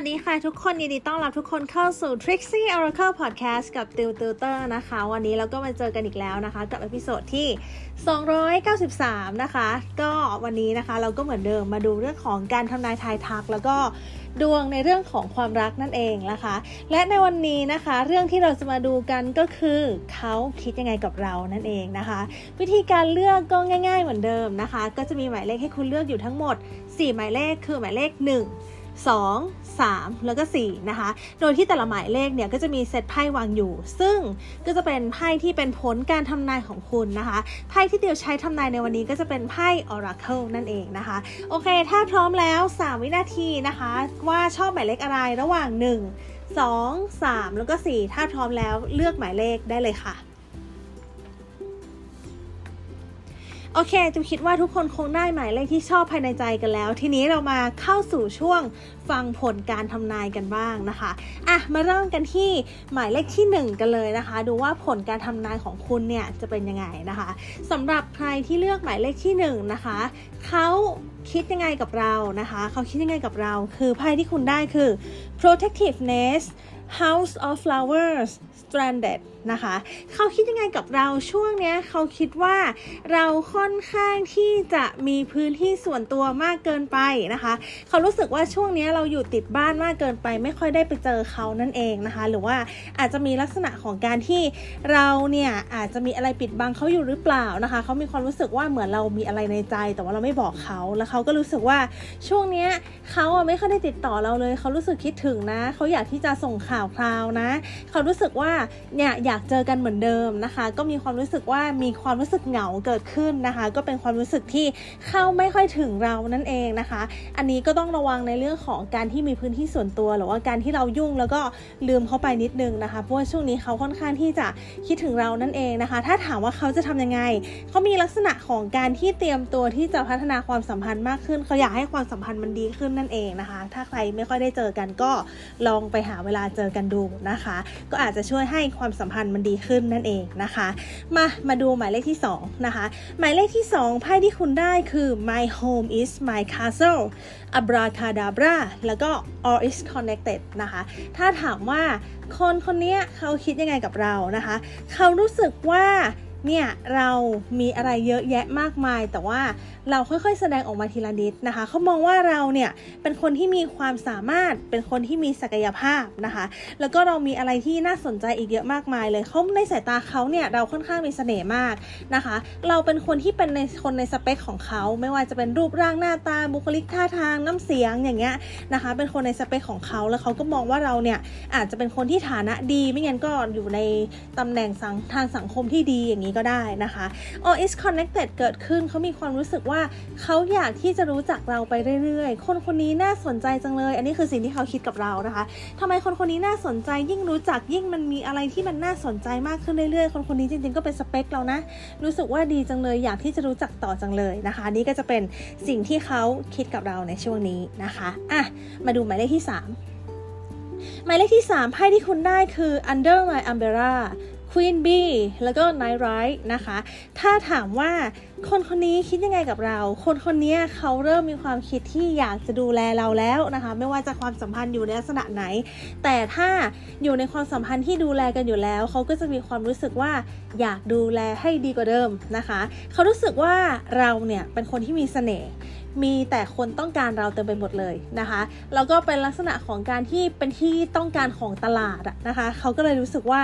วัสดีค่ะทุกคนยินดีต้อนรับทุกคนเข้าสู่ Trixie Oracle Podcast กับ Tiw Tutor นะคะ วันนี้เราก็มาเจอกันอีกแล้วนะคะ กับ episode ที่ 293 นะคะ ก็วันนี้นะคะเราก็เหมือนเดิมมาดูเรื่องของการทำนายทายทัก แล้วก็ดวงในเรื่องของความรักนั่นเองนะคะ และในวันนี้นะคะ เรื่องที่เราจะมาดูกันก็คือเขาคิดยังไงกับเรานั่นเองนะคะ วิธีการเลือกก็ง่าย ๆ เหมือนเดิมนะคะ ก็จะมีหมายเลขให้คุณเลือกอยู่ทั้งหมด 4 หมายเลขคือหมายเลข 1 2 3 แล้วก็4นะคะ โดยที่แต่ละหมายเลขเนี่ยก็จะมีเซตไพ่วางอยู่ ซึ่งก็จะเป็นไพ่ที่เป็นผลการทำนายของคุณนะคะ ไพ่ที่เดียวใช้ทำนายในวันนี้ก็จะเป็นไพ่ Oracle นั่นเองนะคะ โอเค ถ้าพร้อมแล้ว 3 วินาทีนะคะ ว่าชอบหมายเลขอะไรระหว่าง 1 2 3 แล้วก็ 4 ถ้าพร้อมแล้วเลือกหมายเลขได้เลยค่ะ โอเคจูคิดว่าทุกคนคงได้หมายเลขที่ชอบภายในใจกันแล้ว ทีนี้เรามาเข้าสู่ช่วงฟังผลการทำนายกันบ้างนะคะอะมาเริ่มกันที่หมายเลขที่ 1 กันเลยนะคะ ดูว่าผลการทำนายของคุณเนี่ยจะเป็นยังไงนะคะสำหรับใครที่เลือกหมายเลขที่ 1 นะคะเขาคิดยังไงกับเรานะคะ เขาคิดยังไงกับเรา คือไพ่ที่คุณได้คือ protectiveness House of Flowers Stranded นะคะ เขาคิดยังไงกับเราช่วงนี้เขาคิดว่าเราค่อนข้างที่จะมีพื้นที่ส่วนตัวมากเกินไปนะคะ เขารู้สึกว่าช่วงนี้เราอยู่ติดบ้านมากเกินไป ไม่ค่อยได้ไปเจอเขานั่นเองนะคะ หรือว่าอาจจะมีลักษณะของการที่เราเนี่ยอาจจะมีอะไรปิดบังเขาอยู่หรือเปล่านะคะเขามีความรู้สึกว่าเหมือนเรามีอะไรในใจ แต่ว่าเราไม่บอกเขาแล้วเขาก็รู้สึกว่าช่วงนี้เขาไม่ค่อยได้ติดต่อเราเลย เขารู้สึกคิดถึงนะ เขาอยากที่จะส่งข่าวคราวนะ เขารู้สึกว่าเนี่ยอยากเจอกันเหมือนเดิมนะคะ ก็มีความรู้สึกว่ามีความรู้สึกเหงาเกิดขึ้นนะคะ ก็เป็นความรู้สึกที่เข้าไม่ค่อยถึงเรานั่นเองนะคะ อันนี้ก็ต้องระวังในเรื่องของการที่มีพื้นที่ส่วนตัวหรือว่าการที่เรายุ่งแล้วก็ลืมเขาไปนิดนึงนะคะเพราะว่าช่วงนี้เขาค่อนข้างที่จะคิดถึงเรานั่นเองนะคะ ถ้าถามว่าเขาจะทำยังไง เขามีลักษณะของการที่เตรียมตัวที่จะพัฒนาความสัมพันธ์มากขึ้น เขาอยากให้ความสัมพันธ์มันดีขึ้นนั่นเองนะคะ ถ้าใครไม่ค่อยได้เจอกันก็ลองไปหาเวลาเจอกันดูนะคะ ก็อาจจะช่วยให้ความสัมพันธ์มันดีขึ้นนั่นเองนะคะ มามาดูหมายเลขที่ 2 นะคะ หมายเลขที่ 2 ไพ่ที่คุณได้คือ my home is my castle abracadabra แล้วก็ all is connected นะคะ ถ้าถามว่าคนคนนี้เขาคิดยังไงกับเรานะคะ เขารู้สึกว่า เนี่ยเรามีอะไรเยอะแยะมากมาย แต่ว่าเราค่อยๆ แสดงออกมาทีละนิดนะคะเขามองว่าเราเนี่ยเป็นคนที่มีความสามารถเป็นคนที่มีศักยภาพนะคะ แล้วก็เรามีอะไรที่น่าสนใจอีกเยอะมากมายเลยเขาในสายตาเขาเนี่ยเราค่อนข้างมีเสน่ห์มากนะคะ เราเป็นคนที่เป็นในคนในสเปคของเขาไม่ว่าจะเป็นรูปร่างหน้าตาบุคลิกท่าทางน้ำเสียงอย่างเงี้ยนะคะ เป็นคนในสเปคของเขาแล้วเขาก็มองว่าเราเนี่ยอาจจะเป็นคนที่ฐานะดี ไม่งั้นก็อยู่ในตำแหน่งสังทางสังคมที่ดีอย่างนี้ก็ได้นะคะ all is connected เกิดขึ้นเขามีความรู้สึกว่าเขาอยากที่จะรู้จักเราไปเรื่อยๆ คนคนนี้น่าสนใจจังเลย อันนี้คือสิ่งที่เขาคิดกับเรานะคะทำไมคนคนนี้น่าสนใจยิ่งรู้จักยิ่งมันมีอะไรที่มันน่าสนใจมากขึ้นเรื่อยๆ คนคนนี้จริงๆก็เป็นสเปคเรานะ รู้สึกว่าดีจังเลยอยากที่จะรู้จักต่อจังเลยนะคะ นี่ก็จะเป็นสิ่งที่เขาคิดกับเราในช่วงนี้นะคะอะมาดูหมายเลขที่ 3หมายเลขที่ 3 ไพ่ที่คุณได้คือ under my umbrella Queen B แล้วก็ Night Ride นะคะ ถ้าถามว่าคนคนนี้คิดยังไงกับเรา คนคนนี้เขาเริ่มมีความคิดที่อยากจะดูแลเราแล้วนะคะ ไม่ว่าจะความสัมพันธ์อยู่ในลักษณะไหน แต่ถ้าอยู่ในความสัมพันธ์ที่ดูแลกันอยู่แล้ว เขาก็จะมีความรู้สึกว่าอยากดูแลให้ดีกว่าเดิมนะคะ เขารู้สึกว่าเราเนี่ยเป็นคนที่มีเสน่ห์ มีแต่คนต้องการเราเต็มไปหมดเลยนะคะแล้วก็เป็นลักษณะของการที่เป็นที่ต้องการของตลาดนะคะเขาก็เลยรู้สึกว่า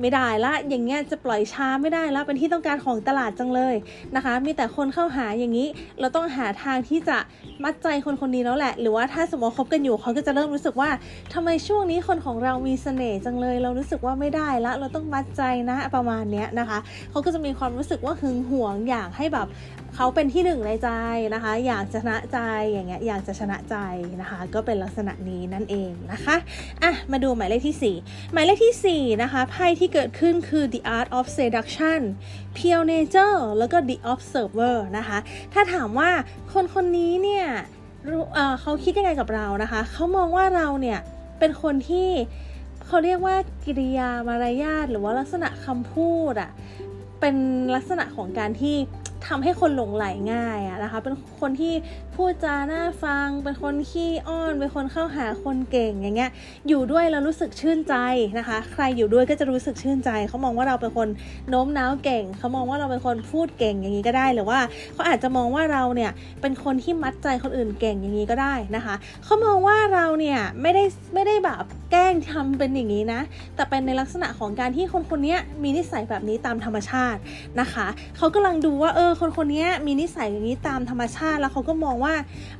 ไม่ได้ละอย่างเงี้ยจะปล่อยช้าไม่ได้แล้วเป็นที่ต้องการของตลาดจังเลยนะคะ มีแต่คนเข้าหาอย่างนี้ เราต้องหาทางที่จะมัดใจคนคนนี้แล้วแหละ หรือว่าถ้าสมมติคบกันอยู่เขาก็จะเริ่มรู้สึกว่าทำไมช่วงนี้คนของเรามีเสน่ห์จังเลย เรารู้สึกว่าไม่ได้ละเราต้องมัดใจนะประมาณเนี้ยนะคะเขาก็จะมีความรู้สึกว่าหึงหวงอยากให้แบบ เขาเป็นที่หนึ่งในใจนะคะ อยากชนะใจอย่างเงี้ยอยากจะชนะใจนะคะ ก็เป็นลักษณะนี้นั่นเองนะคะอะมาดูหมายเลขที่ 4 หมายเลขที่ 4 นะคะไพ่ที่เกิดขึ้นคือ the art of seduction pure nature แล้วก็ the observer นะคะ ถ้าถามว่าคนคนนี้เนี่ยเขาคิดยังไงกับเรานะคะ เขามองว่าเราเนี่ยเป็นคนที่เขาเรียกว่ากิริยามารยาทหรือว่าลักษณะคำพูดอะเป็นลักษณะของการที่ ทำให้คนหลงไหลง่ายอะนะคะ เป็นคนที่พูดจาน่าฟัง เป็นคนขี้อ้อน เป็นคนเข้าหาคนเก่งอย่างเงี้ย อยู่ด้วยเรารู้สึกชื่นใจนะคะ ใครอยู่ด้วยก็จะรู้สึกชื่นใจ เขามองว่าเราเป็นคนโน้มน้าวเก่ง เขามองว่าเราเป็นคนพูดเก่งอย่างนี้ก็ได้ หรือว่าเขาอาจจะมองว่าเราเนี่ยเป็นคนที่มัดใจคนอื่นเก่งอย่างนี้ก็ได้นะคะ เขามองว่าเราเนี่ยไม่ได้ไม่ได้แบบแกล้งทำเป็นอย่างนี้นะ แต่เป็นในลักษณะของการที่คนคนนี้มีนิสัยแบบนี้ตามธรรมชาตินะคะ เขากำลังดูว่าเออคนคนนี้มีนิสัยอย่างนี้ตามธรรมชาติแล้วเขาก็มองว่า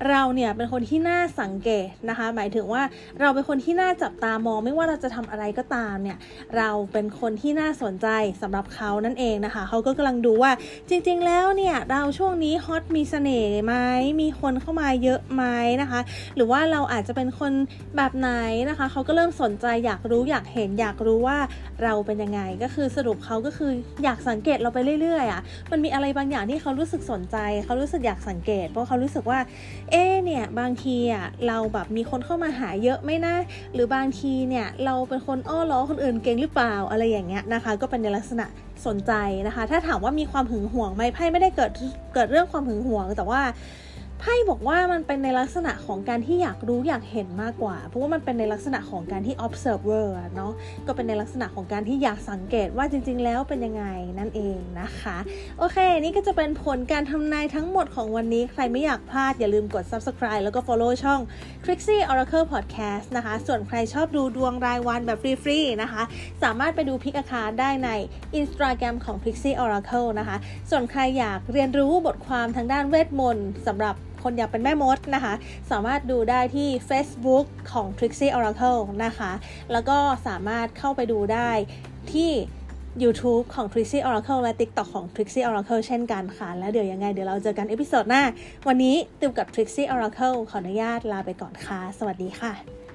เราเนี่ยเป็นคนที่น่าสังเกตนะคะ หมายถึงว่าเราเป็นคนที่น่าจับตามองไม่ว่าเราจะทำอะไรก็ตามเนี่ยเราเป็นคนที่น่าสนใจสำหรับเขานั่นเองนะคะเขาก็กำลังดูว่าจริง ๆ แล้วเนี่ยเราช่วงนี้ฮอตมีเสน่ห์ไหมมีคนเข้ามาเยอะไหมนะคะ หรือว่าเราอาจจะเป็นคนแบบไหนนะคะเขาก็เริ่มสนใจอยากรู้อยากเห็นอยากรู้ว่าเราเป็นยังไงก็คือสรุปเขาก็คืออยากสังเกตเราไปเรื่อยๆอะมันมีอะไรบางอย่างที่เขารู้สึกสนใจ เขารู้สึกอยากสังเกต เพราะเขารู้สึกว่า เอ๊เนี่ยบางทีอะเราแบบมีคนเข้ามาหาเยอะไหมนะ หรือบางทีเนี่ยเราเป็นคนอ้อล้อคนอื่นเก่งหรือเปล่าอะไรอย่างเงี้ยนะคะ ก็เป็นในลักษณะสนใจนะคะ ถ้าถามว่ามีความหึงหวงไหมไพ่ไม่ได้เกิดเกิดเรื่องความหึงหวงแต่ว่า ไพ่บอกว่ามันเป็นในลักษณะของการที่อยากรู้อยากเห็นมากกว่า เพราะว่ามันเป็นในลักษณะของการที่ observer เนาะก็เป็นในลักษณะของการที่อยากสังเกตว่าจริง ๆ แล้วเป็นยังไงนั่นเองนะคะ โอเค นี่ก็จะเป็นผลการทำนายทั้งหมดของวันนี้ ใครไม่อยากพลาดอย่าลืมกด subscribe แล้วก็ follow ช่อง Trixie Oracle Podcast นะคะ ส่วนใครชอบดูดวงรายวันแบบฟรีๆนะคะ สามารถไปดูพิกอาคาได้ใน Instagram ของ Trixie Oracle นะคะ ส่วนใครอยากเรียนรู้บทความทางด้านเวทมนต์สำหรับ คนอยากเป็นแม่มดนะคะ สามารถดูได้ที่ Facebook ของ Trixie Oracle นะคะ แล้วก็สามารถเข้าไปดูได้ที่ YouTube ของ Trixie Oracle และ TikTok ของ Trixie Oracle เช่นกันค่ะ แล้วเดี๋ยวยังไงเดี๋ยวเราเจอกัน episode หน้า วันนี้ติวกับ Trixie Oracle ขออนุญาตลาไปก่อนค่ะ สวัสดีค่ะ